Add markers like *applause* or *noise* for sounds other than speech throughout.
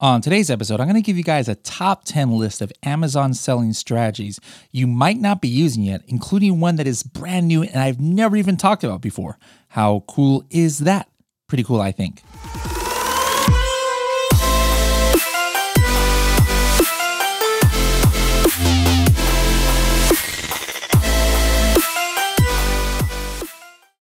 On today's episode, I'm going to give you guys a top 10 list of Amazon selling strategies you might not be using yet, including one that is brand new and I've never even talked about before. How cool is that? Pretty cool, I think.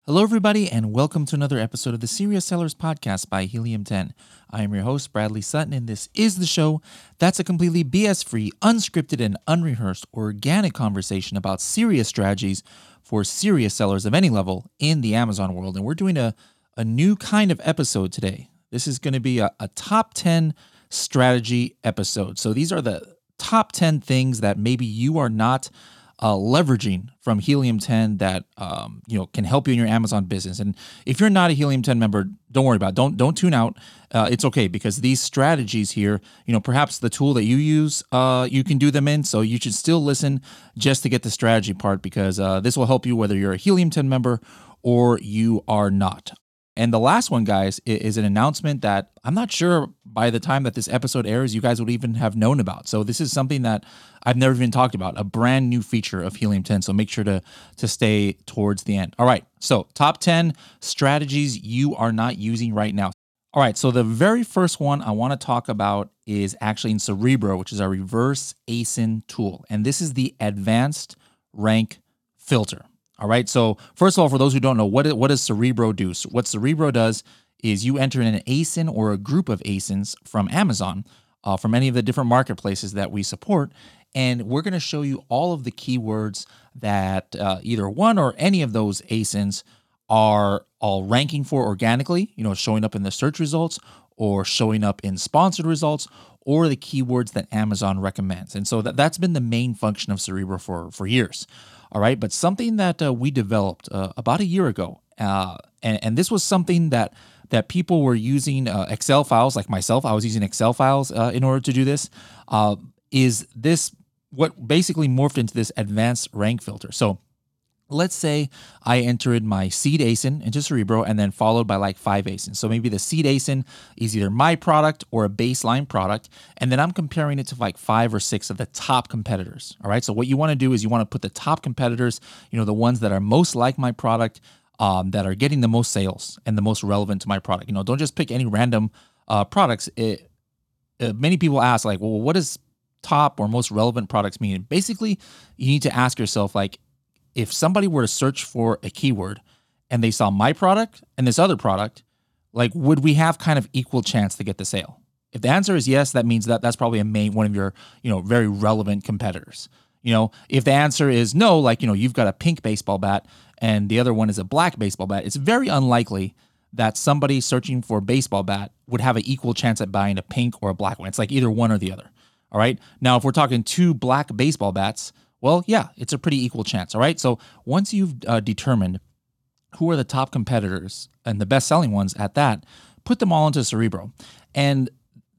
Hello, everybody, and welcome to another episode of the Serious Sellers Podcast by Helium 10. I am your host, Bradley Sutton, and this is the show that's a completely BS free, unscripted, and unrehearsed organic conversation about serious strategies for serious sellers of any level in the Amazon world. And we're doing a, a new kind of episode today. This is going to be a, a top 10 strategy episode. So these are the top 10 things that maybe you are not uh, leveraging from Helium 10 that um, you know can help you in your Amazon business. And if you're not a Helium 10 member, don't worry about it. Don't don't tune out. Uh, it's okay because these strategies here, you know, perhaps the tool that you use, uh, you can do them in. So you should still listen just to get the strategy part because uh, this will help you whether you're a Helium 10 member or you are not. And the last one, guys, is an announcement that I'm not sure by the time that this episode airs, you guys would even have known about. So this is something that I've never even talked about, a brand new feature of Helium 10. So make sure to to stay towards the end. All right. So top 10 strategies you are not using right now. All right. So the very first one I want to talk about is actually in Cerebro, which is our reverse ASIN tool. And this is the advanced rank filter. All right. So first of all, for those who don't know, what what does Cerebro do? So what Cerebro does is you enter in an ASIN or a group of ASINs from Amazon, uh, from any of the different marketplaces that we support, and we're going to show you all of the keywords that uh, either one or any of those ASINs are all ranking for organically. You know, showing up in the search results or showing up in sponsored results or the keywords that Amazon recommends. And so that, that's been the main function of Cerebro for, for years. All right. But something that uh, we developed uh, about a year ago, uh, and, and this was something that that people were using uh, Excel files, like myself, I was using Excel files uh, in order to do this. Uh, is this what basically morphed into this advanced rank filter? So let's say I entered my seed ASIN into Cerebro and then followed by like five ASINs. So maybe the seed ASIN is either my product or a baseline product. And then I'm comparing it to like five or six of the top competitors. All right. So what you want to do is you want to put the top competitors, you know, the ones that are most like my product, um, that are getting the most sales and the most relevant to my product. You know, don't just pick any random uh, products. It, uh, many people ask like, well, what does top or most relevant products mean? Basically, you need to ask yourself like, if somebody were to search for a keyword and they saw my product and this other product, like would we have kind of equal chance to get the sale? If the answer is yes, that means that that's probably a main one of your, you know, very relevant competitors. You know, if the answer is no, like, you know, you've got a pink baseball bat and the other one is a black baseball bat, it's very unlikely that somebody searching for a baseball bat would have an equal chance at buying a pink or a black one. It's like either one or the other. All right. Now, if we're talking two black baseball bats, well, yeah, it's a pretty equal chance. All right. So once you've uh, determined who are the top competitors and the best selling ones at that, put them all into Cerebro. And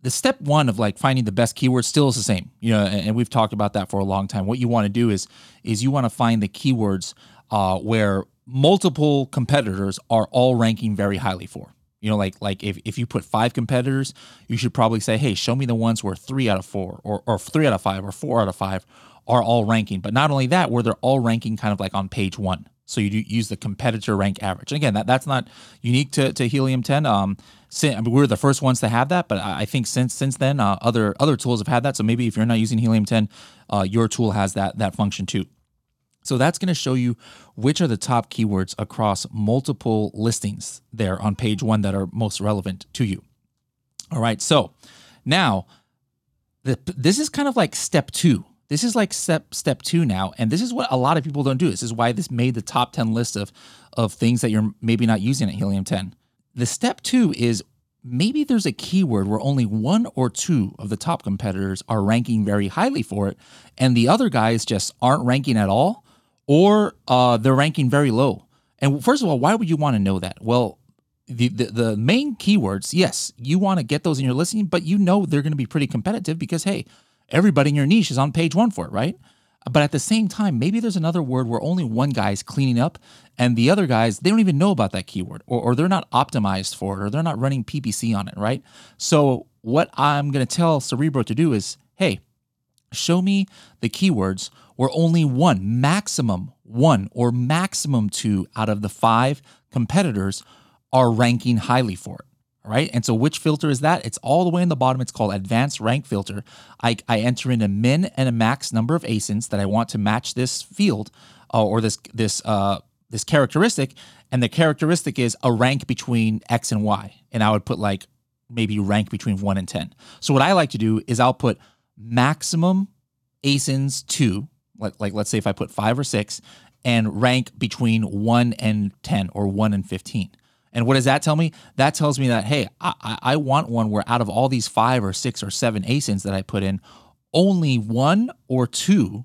the step one of like finding the best keywords still is the same. You know, and we've talked about that for a long time. What you want to do is is you want to find the keywords uh, where multiple competitors are all ranking very highly for. You know, like like if, if you put five competitors, you should probably say, hey, show me the ones where three out of four or, or three out of five or four out of five are all ranking. But not only that, where they're all ranking kind of like on page one. So you use the competitor rank average. And again, that, that's not unique to, to Helium 10. Um, I mean, we were the first ones to have that, but I think since since then, uh, other other tools have had that. So maybe if you're not using Helium 10, uh, your tool has that that function too. So that's going to show you which are the top keywords across multiple listings there on page one that are most relevant to you. All right. So now the, this is kind of like step two this is like step step two now, and this is what a lot of people don't do. This is why this made the top ten list of of things that you're maybe not using at Helium 10. The step two is maybe there's a keyword where only one or two of the top competitors are ranking very highly for it, and the other guys just aren't ranking at all, or uh, they're ranking very low. And first of all, why would you want to know that? Well, the, the, the main keywords, yes, you want to get those in your listing, but you know they're going to be pretty competitive because hey, everybody in your niche is on page one for it, right? But at the same time, maybe there's another word where only one guy is cleaning up and the other guys, they don't even know about that keyword or, or they're not optimized for it or they're not running PPC on it, right? So what I'm going to tell Cerebro to do is, hey, show me the keywords where only one, maximum one, or maximum two out of the five competitors are ranking highly for it. All right. And so which filter is that? It's all the way in the bottom. It's called advanced rank filter. I, I enter in a min and a max number of ASINs that I want to match this field uh, or this this uh, this characteristic. And the characteristic is a rank between X and Y. And I would put like maybe rank between one and 10. So what I like to do is I'll put maximum ASINs two, like, like let's say if I put five or six, and rank between one and 10 or one and 15. And what does that tell me? That tells me that, hey, I, I want one where out of all these five or six or seven ASINs that I put in, only one or two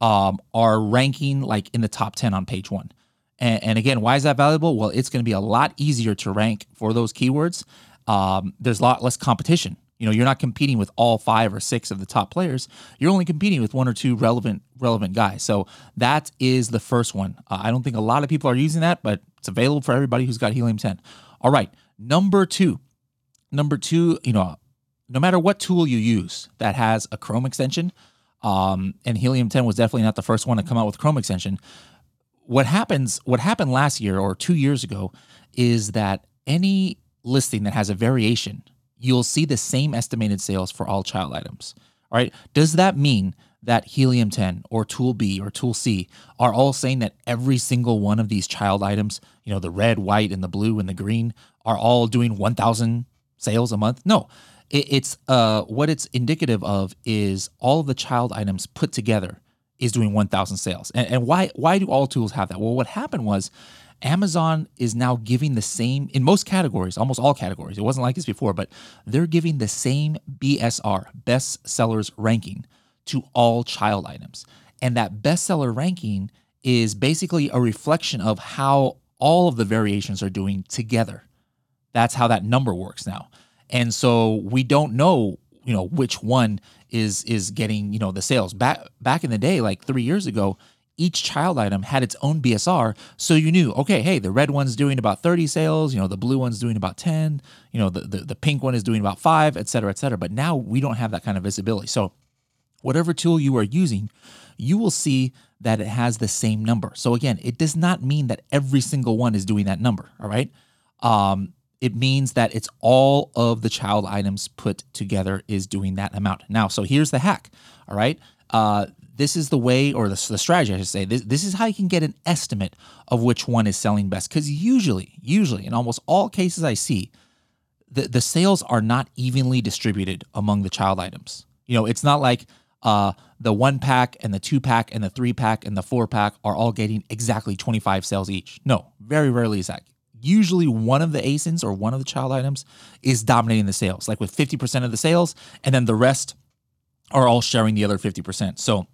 um, are ranking like in the top 10 on page one. And, and again, why is that valuable? Well, it's going to be a lot easier to rank for those keywords. Um, there's a lot less competition. You know, you're not competing with all five or six of the top players. You're only competing with one or two relevant relevant guys. So that is the first one. Uh, I don't think a lot of people are using that, but it's available for everybody who's got Helium 10. All right, number two. Number two, you know, no matter what tool you use that has a Chrome extension, um, and Helium 10 was definitely not the first one to come out with Chrome extension. What happens? What happened last year or two years ago is that any listing that has a variation you'll see the same estimated sales for all child items. All right. Does that mean that Helium 10 or Tool B or Tool C are all saying that every single one of these child items, you know, the red, white, and the blue and the green, are all doing 1,000 sales a month? No. It's uh, what it's indicative of is all of the child items put together is doing 1,000 sales. And, and why why do all tools have that? Well, what happened was Amazon is now giving the same in most categories, almost all categories. It wasn't like this before, but they're giving the same BSR, best sellers ranking, to all child items. And that bestseller ranking is basically a reflection of how all of the variations are doing together. That's how that number works now. And so we don't know, you know, which one is is getting, you know, the sales. Back back in the day, like 3 years ago, each child item had its own BSR. So you knew, okay, hey, the red one's doing about 30 sales, you know, the blue one's doing about 10, you know, the, the, the pink one is doing about five, et cetera, et cetera. But now we don't have that kind of visibility. So whatever tool you are using, you will see that it has the same number. So again, it does not mean that every single one is doing that number. All right. Um, it means that it's all of the child items put together is doing that amount. Now, so here's the hack. All right. Uh, this is the way, or the, the strategy, I should say. This, this is how you can get an estimate of which one is selling best. Because usually, usually, in almost all cases I see, the, the sales are not evenly distributed among the child items. You know, it's not like uh, the one pack and the two pack and the three pack and the four pack are all getting exactly 25 sales each. No, very rarely is that. Usually, one of the ASINs or one of the child items is dominating the sales, like with 50% of the sales, and then the rest are all sharing the other 50%. So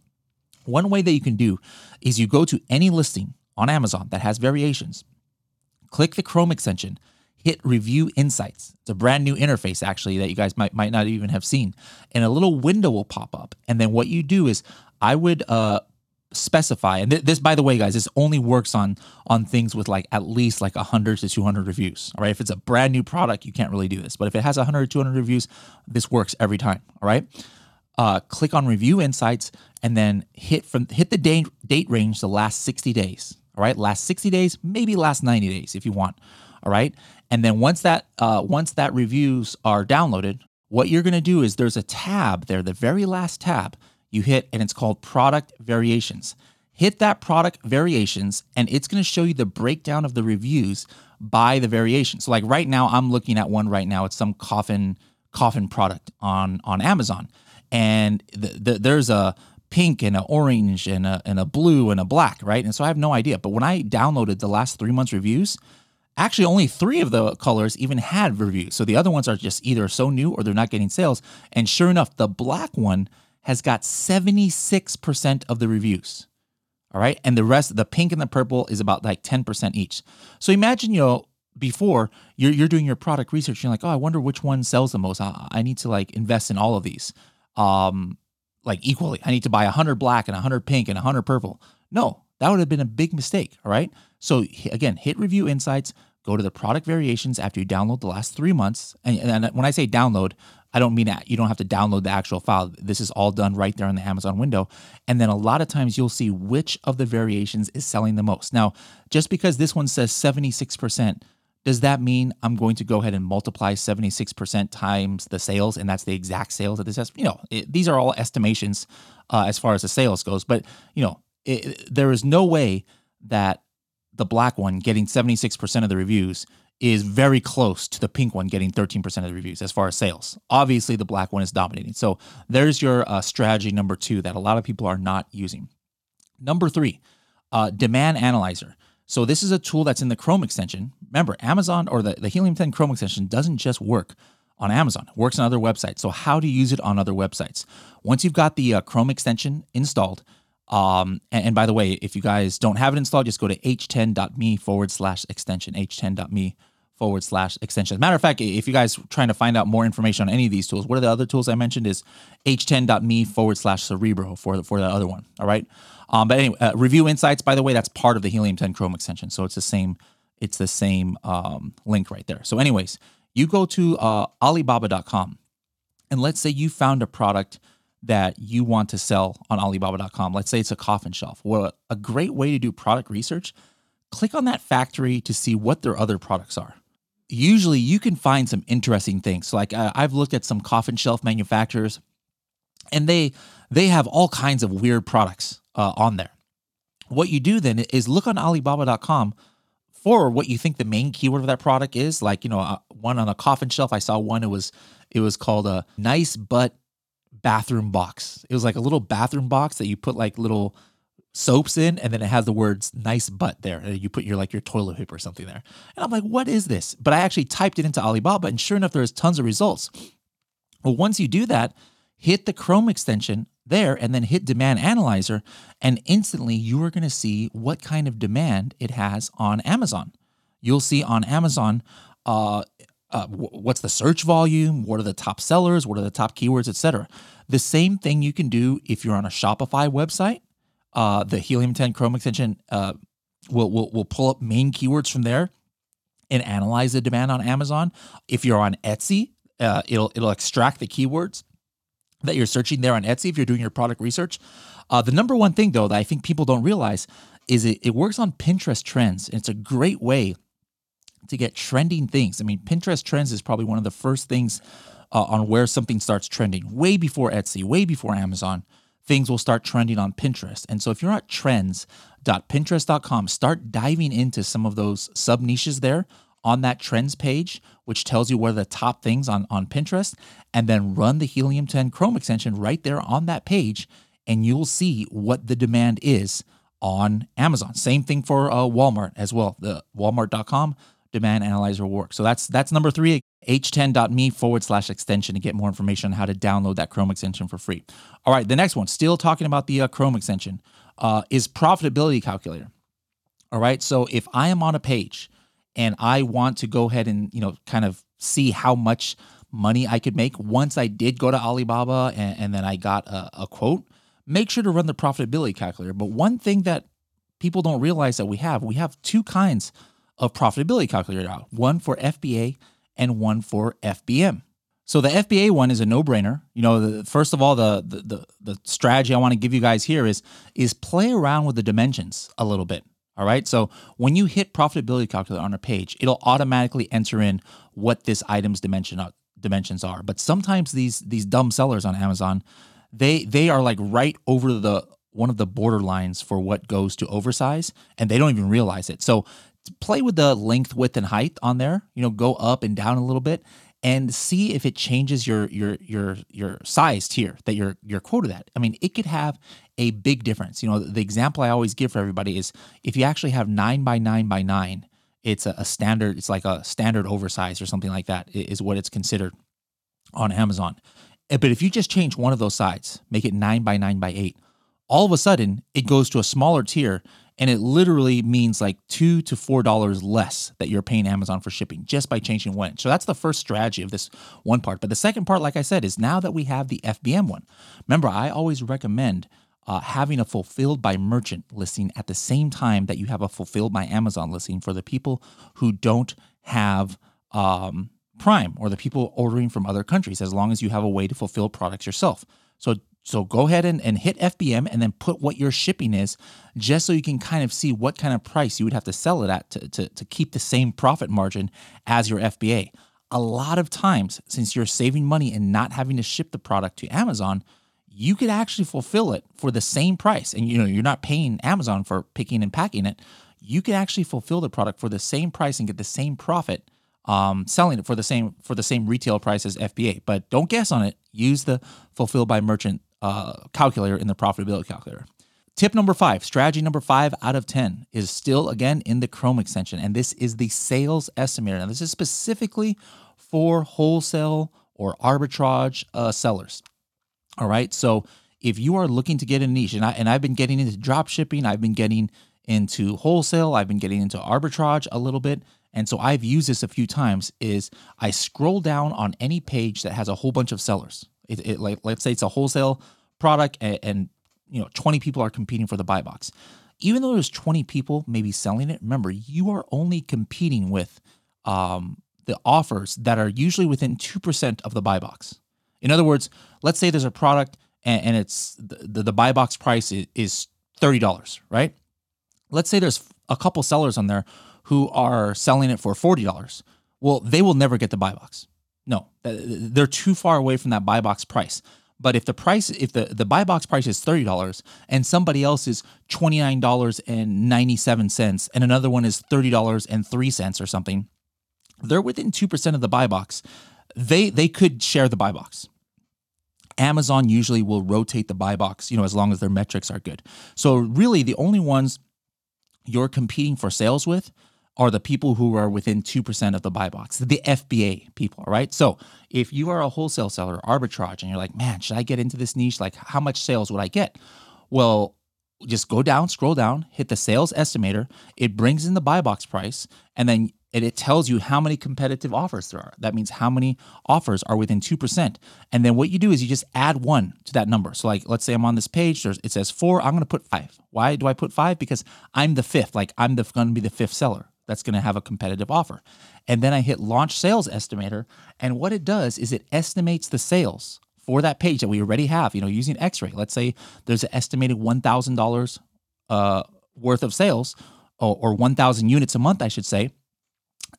one way that you can do is you go to any listing on Amazon that has variations, click the Chrome extension, hit Review Insights. It's a brand new interface actually that you guys might might not even have seen, and a little window will pop up. And then what you do is I would uh, specify, and th- this by the way, guys, this only works on on things with like at least like 100 to 200 reviews. All right, if it's a brand new product, you can't really do this, but if it has 100 200 reviews, this works every time. All right uh, click on Review Insights, and then hit from hit the date date range the last 60 days. All right, last 60 days, maybe last 90 days if you want. All right, and then once that uh, once that reviews are downloaded, what you're gonna do is there's a tab there, the very last tab you hit, and it's called Product Variations. Hit that product variations, and it's gonna show you the breakdown of the reviews by the variation. So like right now, I'm looking at one right now. It's some coffin coffin product on on Amazon and the, the, there's a pink and an orange and a, and a blue and a black, right? And so I have no idea. But when I downloaded the last three months reviews, actually only three of the colors even had reviews. So the other ones are just either so new or they're not getting sales. And sure enough, the black one has got 76% of the reviews. All right. And the rest, the pink and the purple is about like 10% each. So imagine, you know, before you're, you're doing your product research, you're like, oh, I wonder which one sells the most. I, I need to like invest in all of these um, like equally. I need to buy 100 black and 100 pink and 100 purple. No, that would have been a big mistake. All right. So again, hit review insights, go to the product variations after you download the last three months. And, and when I say download, I don't mean that you don't have to download the actual file. This is all done right there in the Amazon window. And then a lot of times you'll see which of the variations is selling the most. Now, just because this one says 76%, does that mean I'm going to go ahead and multiply 76% times the sales and that's the exact sales that this has? You know, it, these are all estimations uh, as far as the sales goes, but you know, it, there is no way that the black one getting 76% of the reviews is very close to the pink one getting 13% of the reviews as far as sales. Obviously, the black one is dominating. So there's your uh, strategy number two that a lot of people are not using. Number three, uh, demand analyzer. So this is a tool that's in the Chrome extension. Remember, Amazon or the, the Helium 10 Chrome extension doesn't just work on Amazon. It works on other websites. So how to use it on other websites. Once you've got the uh, Chrome extension installed, um, and, and, by the way, if you guys don't have it installed, just go to h10.me forward slash extension, h10.me forward slash extension. As a matter of fact, if you guys trying to find out more information on any of these tools, what are the other tools I mentioned is h10.me forward slash cerebro for, for the other one. All right. Um, but anyway, uh, review insights, by the way, that's part of the Helium 10 Chrome extension. So it's the same, it's the same um, link right there. So anyways, you go to uh, Alibaba.com and let's say you found a product – that you want to sell on Alibaba.com. Let's say it's a coffin shelf. Well, a great way to do product research, click on that factory to see what their other products are. Usually you can find some interesting things. Like uh, I've looked at some coffin shelf manufacturers and they they have all kinds of weird products uh, on there. What you do then is look on Alibaba.com for what you think the main keyword of that product is. Like you know, uh, one on a coffin shelf, I saw one. It was it was called a nice butt bathroom box. It was like a little bathroom box that you put like little soaps in, and then it has the words "nice butt" there, and you put your like your toilet paper or something there. And I'm like, what is this? But I actually typed it into Alibaba, and sure enough, there's tons of results. Well, once you do that, hit the Chrome extension there, and then hit Demand Analyzer, and instantly you are going to see what kind of demand it has on Amazon. You'll see on Amazon. Uh, uh, what's the search volume, what are the top sellers, what are the top keywords, etc. The same thing you can do if you're on a Shopify website. Uh, the Helium 10 Chrome extension uh, will, will will pull up main keywords from there and analyze the demand on Amazon. If you're on Etsy, uh, it'll it'll extract the keywords that you're searching there on Etsy if you're doing your product research. Uh, the number one thing though that I think people don't realize is it, it works on Pinterest trends. And it's a great way to get trending things. I mean, Pinterest trends is probably one of the first things uh, on where something starts trending. Way before Etsy, way before Amazon, things will start trending on Pinterest. And so if you're at trends.pinterest.com, start diving into some of those sub niches there on that trends page, which tells you what are the top things on, on Pinterest, and then run the Helium 10 Chrome extension right there on that page, and you'll see what the demand is on Amazon. Same thing for uh, Walmart as well. The Walmart.com demand analyzer work. So that's that's number three, h10.me forward slash extension to get more information on how to download that Chrome extension for free. All right, the next one, still talking about the uh, Chrome extension, uh, is profitability calculator. All right, so if I am on a page and I want to go ahead and you know kind of see how much money I could make once I did go to Alibaba and, and then I got a, a quote, make sure to run the profitability calculator. But one thing that people don't realize that we have, we have two kinds of profitability calculator out, one for FBA and one for FBM. So the FBA one is a no-brainer. You know, the, first of all, the, the the strategy I want to give you guys here is is play around with the dimensions a little bit. All right. So when you hit profitability calculator on a page, it'll automatically enter in what this item's dimension uh, dimensions are. But sometimes these these dumb sellers on Amazon, they they are like right over the one of the borderlines for what goes to oversize and they don't even realize it. So play with the length, width, and height on there. You know, go up and down a little bit and see if it changes your your your your size tier that you're you're quoted at. I mean, it could have a big difference. You know, the example I always give for everybody is if you actually have nine by nine by nine, it's a, a standard. It's like a standard oversize or something like that is what it's considered on Amazon. Eh, but if you just change one of those sides, make it nine by nine by eight, all of a sudden it goes to a smaller tier and it literally means like two to four dollars less that you're paying Amazon for shipping just by changing one. So that's the first strategy of this one part. But the second part, like I said, is now that we have the FBM one. Remember, I always recommend uh, having a fulfilled by merchant listing at the same time that you have a fulfilled by Amazon listing for the people who don't have um, Prime or the people ordering from other countries as long as you have a way to fulfill products yourself. So so go ahead and, and hit FBM and then put what your shipping is just so you can kind of see what kind of price you would have to sell it at to, to, to keep the same profit margin as your FBA. A lot of times, since you're saving money and not having to ship the product to Amazon, you could actually fulfill it for the same price. And you know, you're not paying Amazon for picking and packing it. You could actually fulfill the product for the same price and get the same profit um, selling it for the same for the same retail price as FBA. But don't guess on it. Use the fulfilled by merchant uh, calculator in the profitability calculator. Tip number five, strategy number five out of 10 is still again in the Chrome extension. And this is the sales estimator. Now, this is specifically for wholesale or arbitrage uh, sellers. All right. So if you are looking to get a niche, and, I, and I've been getting into drop shipping, I've been getting into wholesale, I've been getting into arbitrage a little bit. And so I've used this a few times is I scroll down on any page that has a whole bunch of sellers. It, it like let's say it's a wholesale product and, and you know 20 people are competing for the buy box. Even though there's 20 people maybe selling it, remember you are only competing with um, the offers that are usually within 2% of the buy box. In other words, let's say there's a product and, and it's the, the, buy box price is, is $30, right? Let's say there's a couple sellers on there who are selling it for $40. Well, they will never get the buy box. No, uh, they're too far away from that buy box price. But if the price, if the, the buy box price is $30 and somebody else is $29.97 and another one is $30.03 or something, they're within 2% of the buy box. They, they could share the buy box. Amazon usually will rotate the buy box, you know, as long as their metrics are good. So really the only ones you're competing for sales with are the people who are within 2% of the buy box, the FBA people, right? So if you are a wholesale seller, arbitrage, and you're like, man, should I get into this niche? Like, how much sales would I get? Well, just go down, scroll down, hit the sales estimator. It brings in the buy box price, and then and it tells you how many competitive offers there are. That means how many offers are within 2%. And then what you do is you just add one to that number. So, like, let's say I'm on this page, there's, it says four, I'm to put five. Why do I put five? Because I'm the fifth, like, I'm the, to be the fifth seller that's going to have a competitive offer. And then I hit launch sales estimator. And what it does is it estimates the sales for that page that we already have, you know, using X-ray. Let's say there's an estimated $1,000 uh, worth of sales or, or 1,000 units a month, I should say.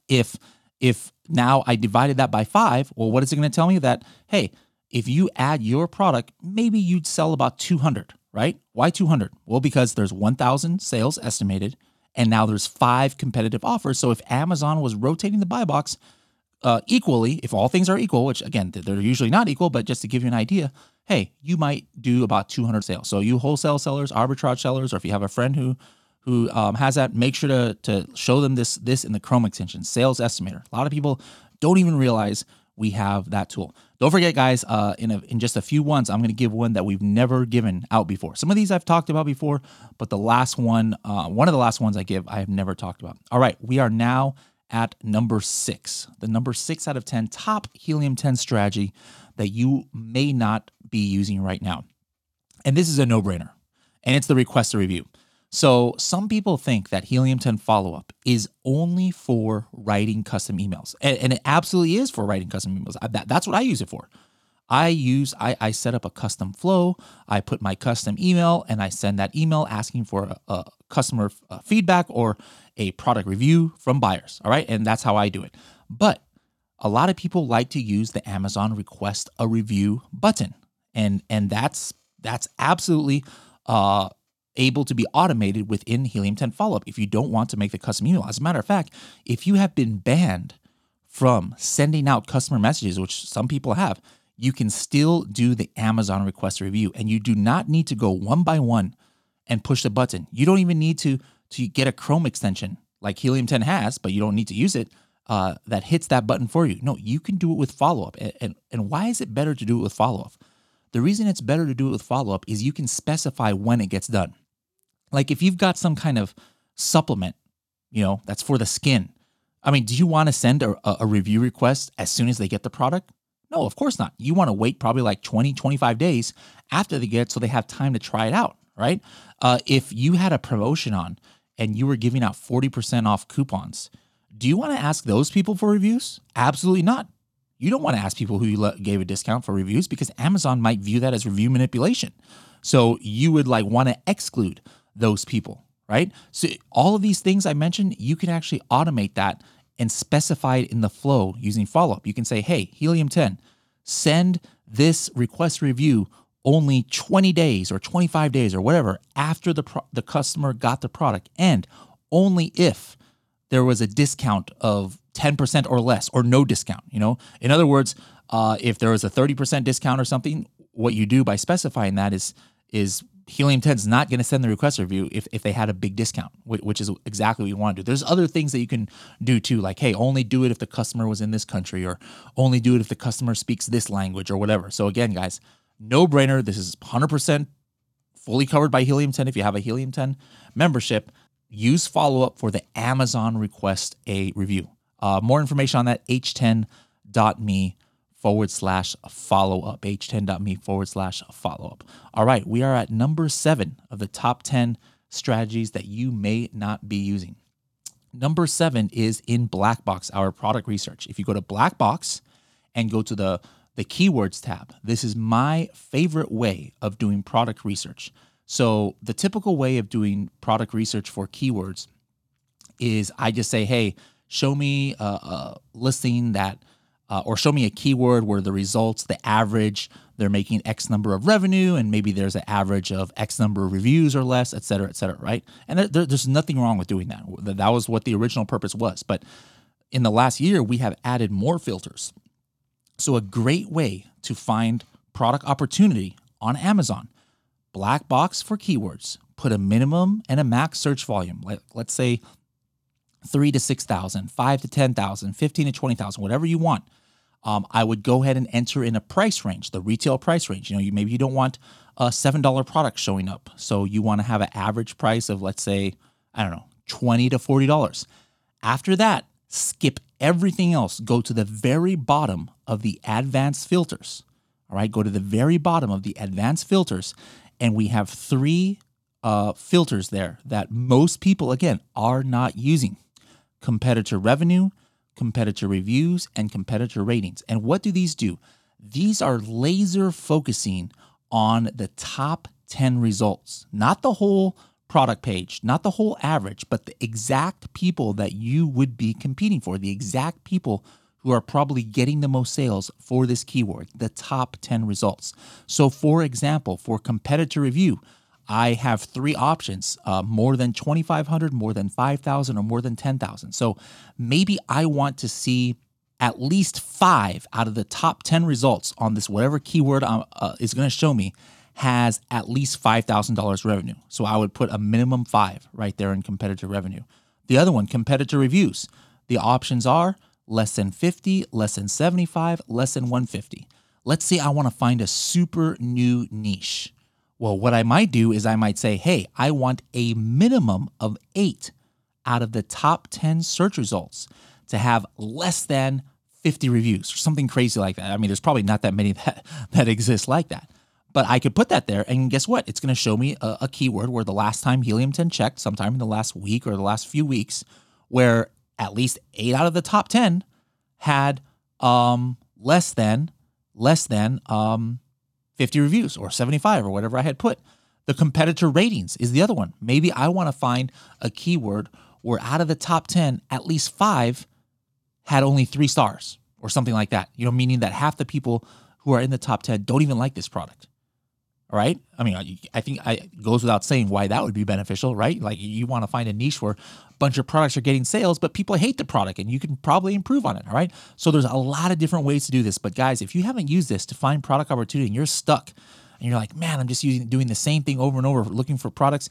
If if now I divided that by five, well, what is it going to tell me? That, hey, if you add your product, maybe you'd sell about 200, right? Why 200? Well, because there's 1,000 sales estimated and now there's five competitive offers. So if Amazon was rotating the buy box uh, equally, if all things are equal, which again they're usually not equal, but just to give you an idea, hey, you might do about 200 sales. So you wholesale sellers, arbitrage sellers, or if you have a friend who who um, has that, make sure to to show them this this in the Chrome extension, Sales Estimator. A lot of people don't even realize we have that tool. Don't forget, guys, uh, in, a, in just a few ones, I'm going to give one that we've never given out before. Some of these I've talked about before, but the last one, uh, one of the last ones I give, I have never talked about. All right, we are now at number six, the number six out of 10 top Helium 10 strategy that you may not be using right now. And this is a no brainer, and it's the request a review. So some people think that Helium 10 follow up is only for writing custom emails. And, and, it absolutely is for writing custom emails. That, that's what I use it for. I use, I, I set up a custom flow. I put my custom email and I send that email asking for a, a customer uh, feedback or a product review from buyers. All right. And that's how I do it. But a lot of people like to use the Amazon request a review button. And, and that's, that's absolutely, uh, able to be automated within Helium 10 Follow Up if you don't want to make the custom email. As a matter of fact, if you have been banned from sending out customer messages, which some people have, you can still do the Amazon request review and you do not need to go one by one and push the button. You don't even need to to get a Chrome extension like Helium 10 has, but you don't need to use it. Uh, that hits that button for you. No, you can do it with follow up. And, and, and why is it better to do it with follow up? The reason it's better to do it with follow up is you can specify when it gets done. Like if you've got some kind of supplement, you know, that's for the skin. I mean, do you want to send a, a review request as soon as they get the product? No, of course not. You want to wait probably like 20, 25 days after they get it so they have time to try it out, right? Uh, if you had a promotion on and you were giving out 40% off coupons, Do you want to ask those people for reviews? Absolutely not. You don't want to ask people who you gave a discount for reviews because Amazon might view that as review manipulation. So you would like want to exclude those people, right? So all of these things I mentioned, you can actually automate that and specify it in the flow using follow up. You can say, hey, Helium 10, send this request review only 20 days or 25 days or whatever after the pro- the customer got the product and only if there was a discount of 10% or less or no discount you know in other words uh, if there was a 30% discount or something what you do by specifying that is is Helium 10 is not going to send the request review if, if they had a big discount, which is exactly what you want to do. There's other things that you can do too, like, hey, only do it if the customer was in this country, or only do it if the customer speaks this language, or whatever. So, again, guys, no brainer. This is 100% fully covered by Helium 10 if you have a Helium 10 membership. Use follow up for the Amazon request a review. Uh, more information on that, h10.me forward slash follow up. H10.me forward slash follow up. All right, we are at number seven of the top 10 strategies that you may not be using. Number seven is in Blackbox, our product research. If you go to Blackbox and go to the, the keywords tab, this is my favorite way of doing product research. So, the typical way of doing product research for keywords is I just say, hey, show me a, a listing that uh, or show me a keyword where the results, the average, they're making X number of revenue, and maybe there's an average of X number of reviews or less, et cetera, et cetera, right? And there, there's nothing wrong with doing that. That was what the original purpose was. But in the last year, we have added more filters. So, a great way to find product opportunity on Amazon, black box for keywords, put a minimum and a max search volume. Like, let's say three to 6,000, five to 10,000, 15 to 20,000, whatever you want. Um, I would go ahead and enter in a price range, the retail price range. You know, you maybe you don't want a seven dollar product showing up, so you want to have an average price of let's say I don't know twenty to forty dollars. After that, skip everything else. Go to the very bottom of the advanced filters. All right, go to the very bottom of the advanced filters, and we have three uh, filters there that most people again are not using competitor revenue, competitor reviews, and competitor ratings. And what do these do? These are laser focusing on the top 10 results, not the whole product page, not the whole average, but the exact people that you would be competing for, the exact people who are probably getting the most sales for this keyword, the top 10 results. So, for example, for competitor review, I have three options uh, more than 2,500, more than 5,000, or more than 10,000. So maybe I want to see at least five out of the top 10 results on this, whatever keyword uh, uh is going to show me, has at least $5,000 revenue. So I would put a minimum five right there in competitor revenue. The other one, competitor reviews. The options are less than 50, less than 75, less than 150. Let's say I want to find a super new niche. Well, what I might do is I might say, hey, I want a minimum of eight out of the top 10 search results to have less than 50 reviews or something crazy like that. I mean, there's probably not that many *laughs* that, that exist like that. But I could put that there, and guess what? It's going to show me a, a keyword where the last time Helium 10 checked, sometime in the last week or the last few weeks, where at least eight out of the top 10 had um, less than, less than um, 50 reviews or 75 or whatever I had put. The competitor ratings is the other one. Maybe I want to find a keyword where out of the top 10, at least five had only three stars or something like that. You know, meaning that half the people who are in the top 10 don't even like this product. Right. I mean, I think it goes without saying why that would be beneficial, right? Like you want to find a niche where a bunch of products are getting sales, but people hate the product and you can probably improve on it. All right. So there's a lot of different ways to do this. But guys, if you haven't used this to find product opportunity and you're stuck and you're like, man, I'm just using doing the same thing over and over looking for products,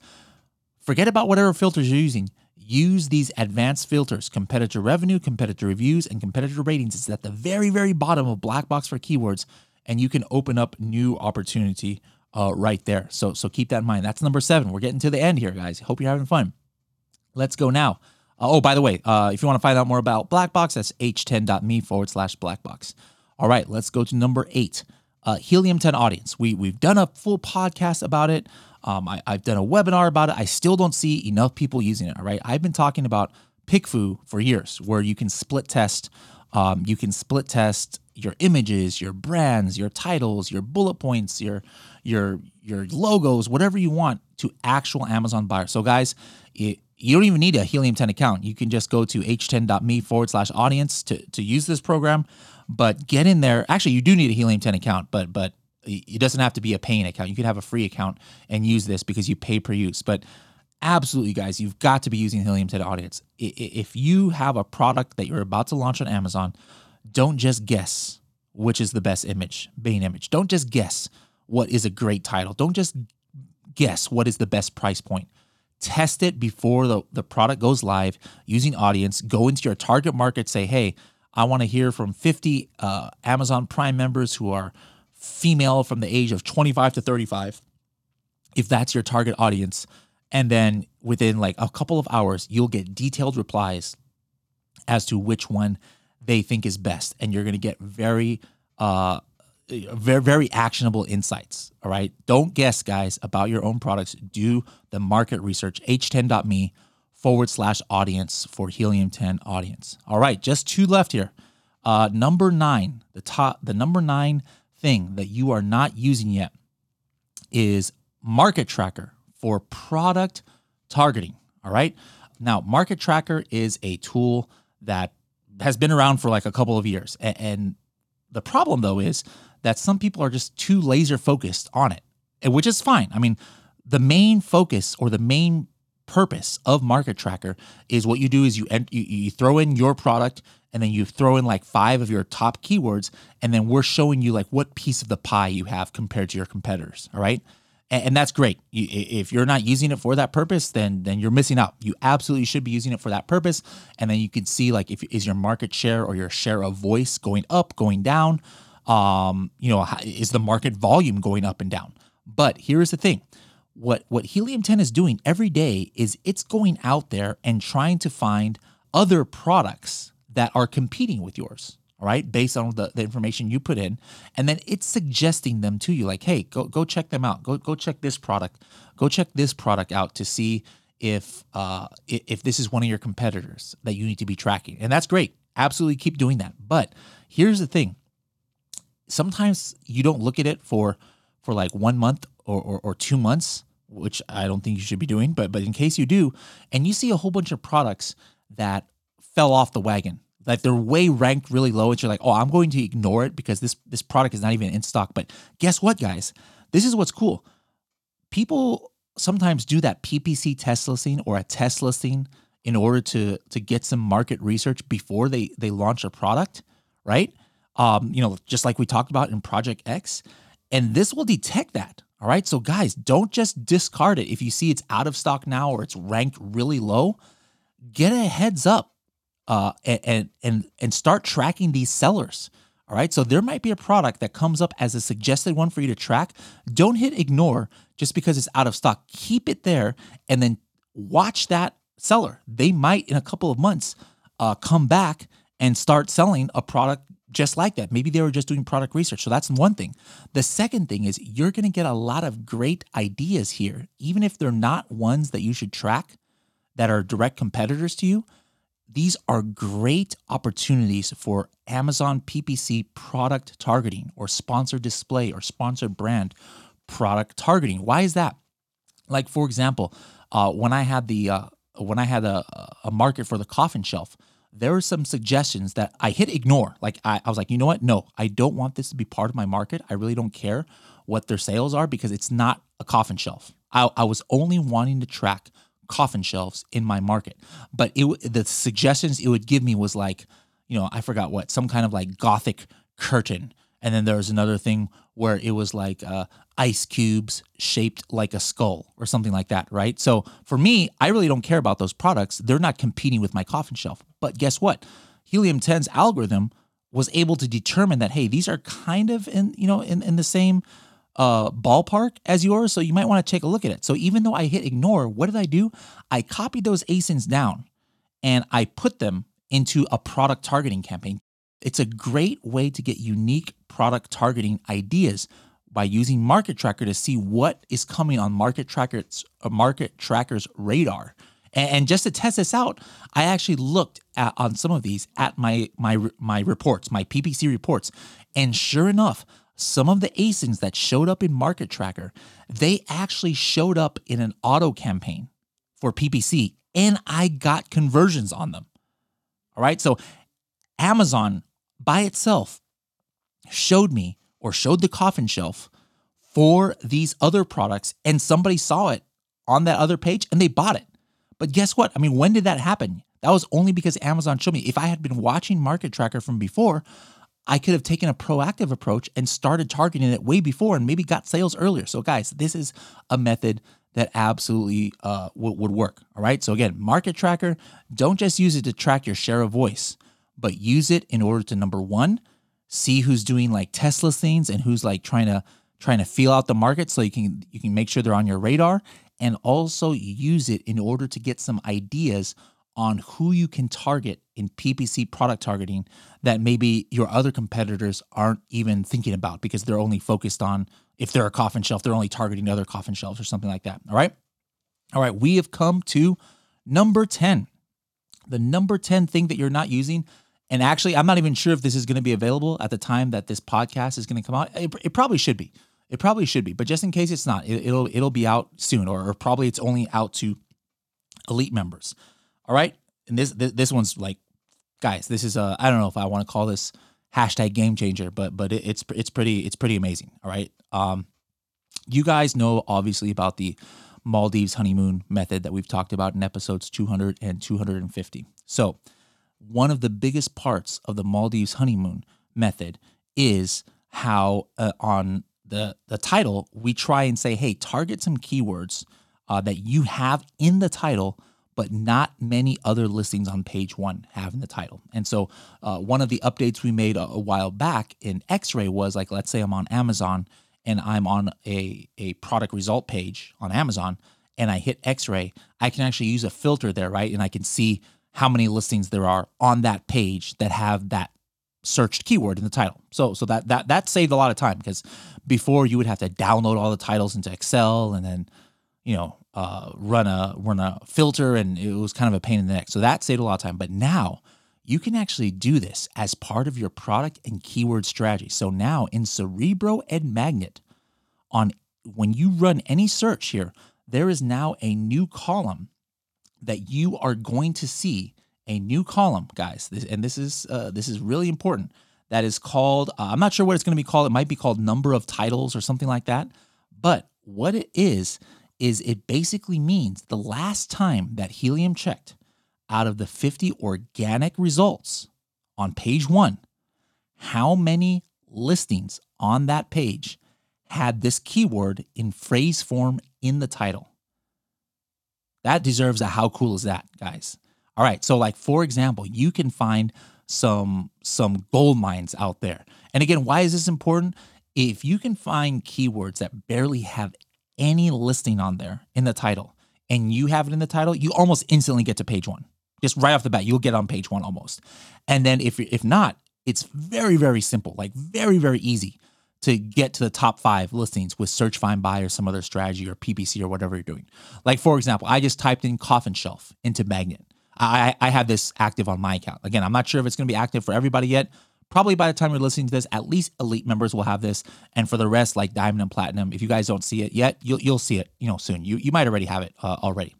forget about whatever filters you're using. Use these advanced filters, competitor revenue, competitor reviews, and competitor ratings. It's at the very, very bottom of Black Box for keywords, and you can open up new opportunity uh, right there. So so keep that in mind. That's number seven. We're getting to the end here, guys. Hope you're having fun. Let's go now. Uh, oh, by the way, uh, if you want to find out more about Blackbox, that's h10.me forward slash Blackbox. All right, let's go to number eight. Uh, Helium 10 audience. We we've done a full podcast about it. Um, I, I've done a webinar about it. I still don't see enough people using it. All right, I've been talking about PickFu for years, where you can split test. Um, you can split test your images, your brands, your titles, your bullet points, your your your logos, whatever you want to actual Amazon buyers. So guys, it, you don't even need a Helium 10 account. You can just go to h10.me forward slash audience to, to use this program. But get in there. Actually, you do need a Helium 10 account, but but it doesn't have to be a paying account. You can have a free account and use this because you pay per use. But absolutely, guys, you've got to be using Helium 10 Audience. If you have a product that you're about to launch on Amazon, don't just guess which is the best image, main image. Don't just guess what is a great title. Don't just guess what is the best price point. Test it before the, the product goes live using audience. Go into your target market, say, hey, I want to hear from 50 uh, Amazon Prime members who are female from the age of 25 to 35, if that's your target audience. And then within like a couple of hours, you'll get detailed replies as to which one they think is best. And you're going to get very, uh, very, very actionable insights. All right. Don't guess, guys, about your own products. Do the market research, h10.me forward slash audience for Helium 10 audience. All right. Just two left here. Uh, number nine, the top, the number nine thing that you are not using yet is Market Tracker for product targeting. All right. Now, Market Tracker is a tool that has been around for like a couple of years. And, the problem, though, is that some people are just too laser focused on it, which is fine. I mean, the main focus or the main purpose of Market Tracker is what you do is you, you, you throw in your product and then you throw in like five of your top keywords and then we're showing you like what piece of the pie you have compared to your competitors all right? And, that's great. If you're not using it for that purpose then then you're missing out. You absolutely should be using it for that purpose and then you can see like if is your market share or your share of voice going up going down um you know is the market volume going up and down? But here's the thing. What what helium 10 is doing every day is it's going out there and trying to find other products that are competing with yours all right based on the, the information you put in. And then it's suggesting them to you like hey go go check them out. Go go check this product. Go check this product out to see if uh if this is one of your competitors that you need to be tracking. And that's great. Absolutely keep doing that. But here's the thing sometimes you don't look at it for for like one month or, or, or two months which i don't think you should be doing but but in case you do and you see a whole bunch of products that fell off the wagon. Like they're way ranked really low and you're like oh i'm going to ignore it because this this product is not even in stock. But guess what guys? This is what's cool. People sometimes do that ppc test listing or a test listing in order to to get some market research before they they launch a product right um you know just like we talked about in project x and this will detect that all right so guys don't just discard it if you see it's out of stock now or it's ranked really low get a heads up uh, and and and start tracking these sellers. All right, so there might be a product that comes up as a suggested one for you to track. Don't hit ignore just because it's out of stock. Keep it there, and then watch that seller. They might in a couple of months uh, come back and start selling a product just like that. Maybe they were just doing product research. So that's one thing. The second thing is you're going to get a lot of great ideas here, even if they're not ones that you should track that are direct competitors to you these are great opportunities for Amazon PPC product targeting or sponsored display or sponsored brand product targeting. Why is that? Like for example, uh, when I had the uh, when I had a, a market for the coffin shelf, there were some suggestions that I hit ignore. Like I, I was like, you know what? No, I don't want this to be part of my market. I really don't care what their sales are because it's not a coffin shelf. I, I was only wanting to track coffin shelves in my market. But it the suggestions it would give me was like, you know, I forgot what, some kind of like gothic curtain. And then there was another thing where it was like uh, ice cubes shaped like a skull or something like that, right? So for me, I really don't care about those products. They're not competing with my coffin shelf. But guess what? Helium 10's algorithm was able to determine that hey, these are kind of in you know in, in the same uh, ballpark as yours, so you might want to take a look at it. So even though I hit ignore, what did I do? I copied those ASINs down and I put them into a product targeting campaign. It's a great way to get unique product targeting ideas by using Market Tracker to see what is coming on Market Tracker's uh, Market Tracker's radar And, and just to test this out, I actually looked at, on some of these at my my my reports, my PPC reports, and sure enough, some of the ASINs that showed up in Market Tracker, they actually showed up in an auto campaign for PPC, and I got conversions on them. All right, so Amazon by itself showed me or showed the coffin shelf for these other products, and somebody saw it on that other page and they bought it. But guess what? I mean, when did that happen? That was only because Amazon showed me. If I had been watching Market Tracker from before, I could have taken a proactive approach and started targeting it way before and maybe got sales earlier. So, guys, this is a method that absolutely uh, w- would work. All right. So, again, Market Tracker, don't just use it to track your share of voice, but use it in order to number one, see who's doing like test things and who's like trying to trying to feel out the market so you can you can make sure they're on your radar and also use it in order to get some ideas on who you can target in PPC product targeting that maybe your other competitors aren't even thinking about because they're only focused on if they're a coffin shelf, they're only targeting other coffin shelves or something like that. All right. All right. We have come to number 10. The number 10 thing that you're not using. And actually, I'm not even sure if this is going to be available at the time that this podcast is going to come out. It, it probably should be. It probably should be, but just in case it's not, it, will it'll be out soon, or, or, probably it's only out to elite members. All right, and this this, this one's like, guys, this is a I don't know if I want to call this hashtag game changer, but but it, it's it's pretty it's pretty amazing. All right, um, you guys know obviously about the Maldives honeymoon method that we've talked about in episodes 200 and 250. So, one of the biggest parts of the Maldives honeymoon method is how uh, on the the title, we try and say, hey, target some keywords uh, that you have in the title, but not many other listings on page one have in the title. And so, uh, one of the updates we made a, a while back in X-Ray was like, let's say I'm on Amazon and I'm on a a product result page on Amazon, and I hit X-Ray, I can actually use a filter there, right? And I can see how many listings there are on that page that have that searched keyword in the title. So so that that that saved a lot of time because before you would have to download all the titles into Excel and then you know uh, run a run a filter and it was kind of a pain in the neck. So that saved a lot of time. But now you can actually do this as part of your product and keyword strategy. So now in Cerebro and Magnet on when you run any search here, there is now a new column that you are going to see a new column, guys. This, and this is uh, this is really important. That is called. Uh, I'm not sure what it's going to be called. It might be called number of titles or something like that. But what it is is it basically means the last time that Helium checked, out of the 50 organic results on page one, how many listings on that page had this keyword in phrase form in the title? That deserves a how cool is that, guys? All right. So like for example, you can find some some gold mines out there. And again, why is this important? If you can find keywords that barely have any listing on there in the title and you have it in the title, you almost instantly get to page 1. Just right off the bat, you'll get on page 1 almost. And then if if not, it's very very simple, like very very easy to get to the top five listings with search, find, buy, or some other strategy or PPC or whatever you're doing. Like, for example, I just typed in coffin shelf into Magnet. I, I have this active on my account. Again, I'm not sure if it's going to be active for everybody yet. Probably by the time you're listening to this, at least elite members will have this, and for the rest, like diamond and platinum, if you guys don't see it yet, you'll you'll see it, you know, soon. You you might already have it uh, already.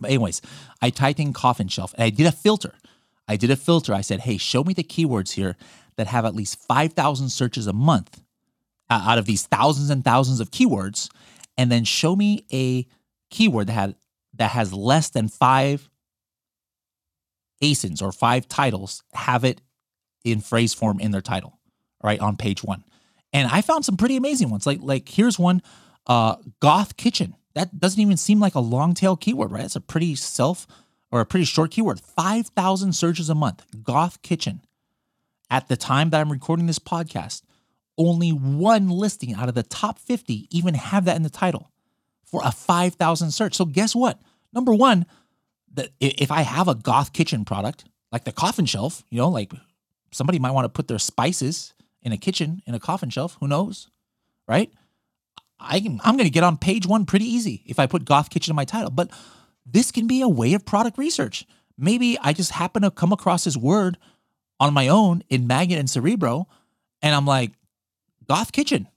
But anyways, I typed in coffin shelf and I did a filter. I did a filter. I said, hey, show me the keywords here that have at least five thousand searches a month uh, out of these thousands and thousands of keywords, and then show me a keyword that had that has less than five ASINs or five titles have it in phrase form in their title, right on page one. And I found some pretty amazing ones. Like like here's one, uh, goth kitchen. That doesn't even seem like a long tail keyword, right? It's a pretty self or a pretty short keyword. Five thousand searches a month. Goth kitchen. At the time that I'm recording this podcast, only one listing out of the top 50 even have that in the title for a 5,000 search. So guess what? Number one, that if I have a goth kitchen product, like the coffin shelf, you know, like somebody might want to put their spices in a kitchen in a coffin shelf. Who knows, right? I can, I'm going to get on page one pretty easy if I put goth kitchen in my title. But this can be a way of product research. Maybe I just happen to come across this word on my own in Magnet and Cerebro, and I'm like, Goth Kitchen.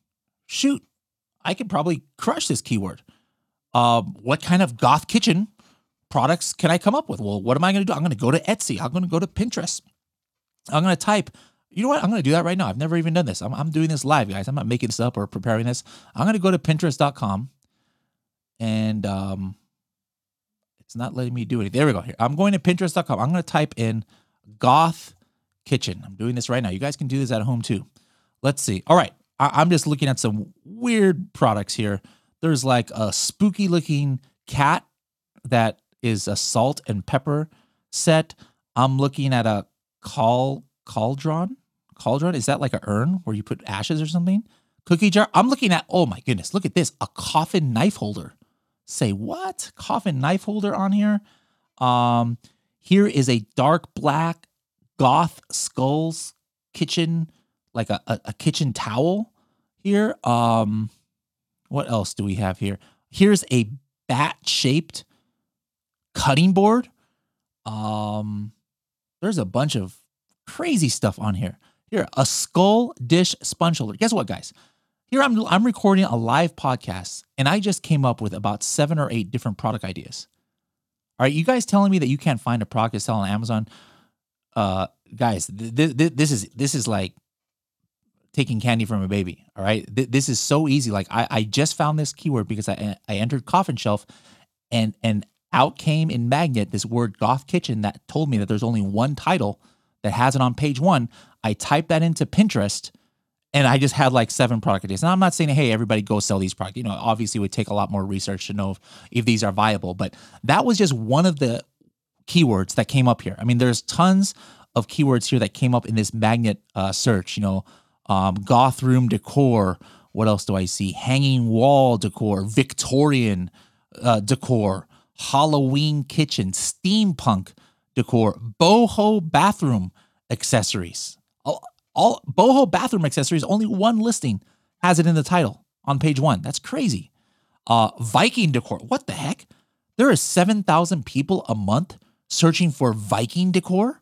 Shoot, I could probably crush this keyword. Uh, what kind of Goth Kitchen products can I come up with? Well, what am I going to do? I'm going to go to Etsy. I'm going to go to Pinterest. I'm going to type, you know what? I'm going to do that right now. I've never even done this. I'm, I'm doing this live, guys. I'm not making this up or preparing this. I'm going to go to Pinterest.com and um, it's not letting me do it. There we go. Here. I'm going to Pinterest.com. I'm going to type in Goth Kitchen. I'm doing this right now. You guys can do this at home too. Let's see. All right. I- I'm just looking at some weird products here. There's like a spooky looking cat that is a salt and pepper set. I'm looking at a call cauldron. Cauldron is that like a urn where you put ashes or something? Cookie jar. I'm looking at. Oh my goodness! Look at this. A coffin knife holder. Say what? Coffin knife holder on here. Um, here is a dark black goth skulls kitchen, like a, a, kitchen towel. Here. Um, what else do we have here? Here's a bat shaped cutting board. Um, there's a bunch of crazy stuff on here. Here, a skull dish sponge holder. Guess what, guys? Here I'm I'm recording a live podcast, and I just came up with about seven or eight different product ideas. All right, you guys telling me that you can't find a product to sell on Amazon? Uh, guys, th- th- this is this is like taking candy from a baby. All right, th- this is so easy. Like I, I just found this keyword because I I entered coffin shelf, and and out came in Magnet this word goth kitchen that told me that there's only one title that has it on page one. I typed that into Pinterest and I just had like seven product ideas. And I'm not saying, hey, everybody go sell these products. You know, obviously it would take a lot more research to know if, if these are viable, but that was just one of the keywords that came up here. I mean, there's tons of keywords here that came up in this magnet uh, search, you know, um, goth room decor. What else do I see? Hanging wall decor, Victorian uh, decor, Halloween kitchen, steampunk decor, boho bathroom accessories. All, all boho bathroom accessories, only one listing has it in the title on page one. That's crazy. Uh, Viking decor. What the heck? There are 7,000 people a month searching for Viking decor.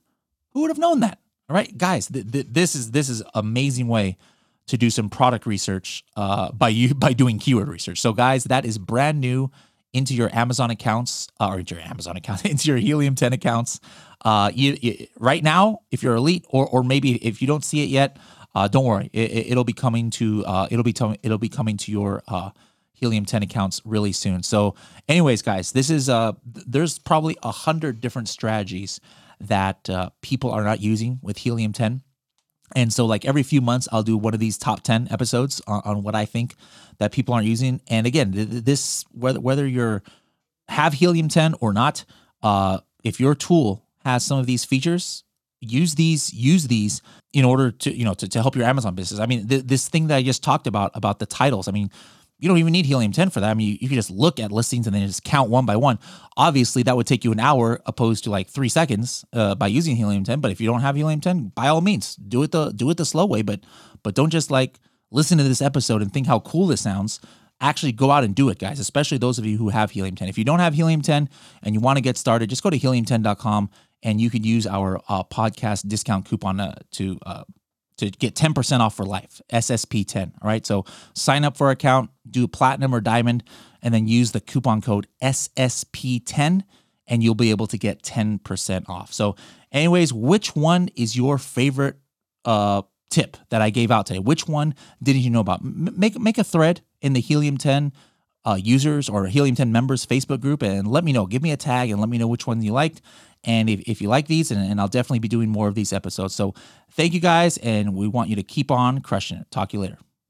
Who would have known that? All right, guys, th- th- this is this is amazing way to do some product research uh, by you by doing keyword research. So, guys, that is brand new into your Amazon accounts uh, or into your Amazon account, *laughs* into your Helium 10 accounts. Uh, you, you, right now, if you're elite, or or maybe if you don't see it yet, uh, don't worry, it, will be coming to uh, it'll be t- it'll be coming to your uh, Helium 10 accounts really soon. So, anyways, guys, this is uh, there's probably a hundred different strategies that uh, people are not using with Helium 10. And so, like every few months, I'll do one of these top 10 episodes on, on what I think that people aren't using. And again, this whether whether you're have Helium 10 or not, uh, if your tool has some of these features, use these use these in order to you know to, to help your Amazon business. I mean, th- this thing that I just talked about about the titles. I mean, you don't even need Helium 10 for that. I mean, you, you can just look at listings and then just count one by one. Obviously, that would take you an hour opposed to like three seconds uh, by using Helium 10. But if you don't have Helium 10, by all means, do it the do it the slow way. But but don't just like listen to this episode and think how cool this sounds. Actually, go out and do it, guys. Especially those of you who have Helium 10. If you don't have Helium 10 and you want to get started, just go to helium10.com and you can use our uh, podcast discount coupon uh, to uh, to get 10% off for life, SSP10. All right. So sign up for an account, do platinum or diamond, and then use the coupon code SSP10 and you'll be able to get 10% off. So, anyways, which one is your favorite uh, tip that I gave out today? Which one didn't you know about? M- make make a thread in the Helium 10 uh, users or Helium 10 members Facebook group and let me know. Give me a tag and let me know which one you liked. And if, if you like these, and, and I'll definitely be doing more of these episodes. So thank you guys, and we want you to keep on crushing it. Talk to you later.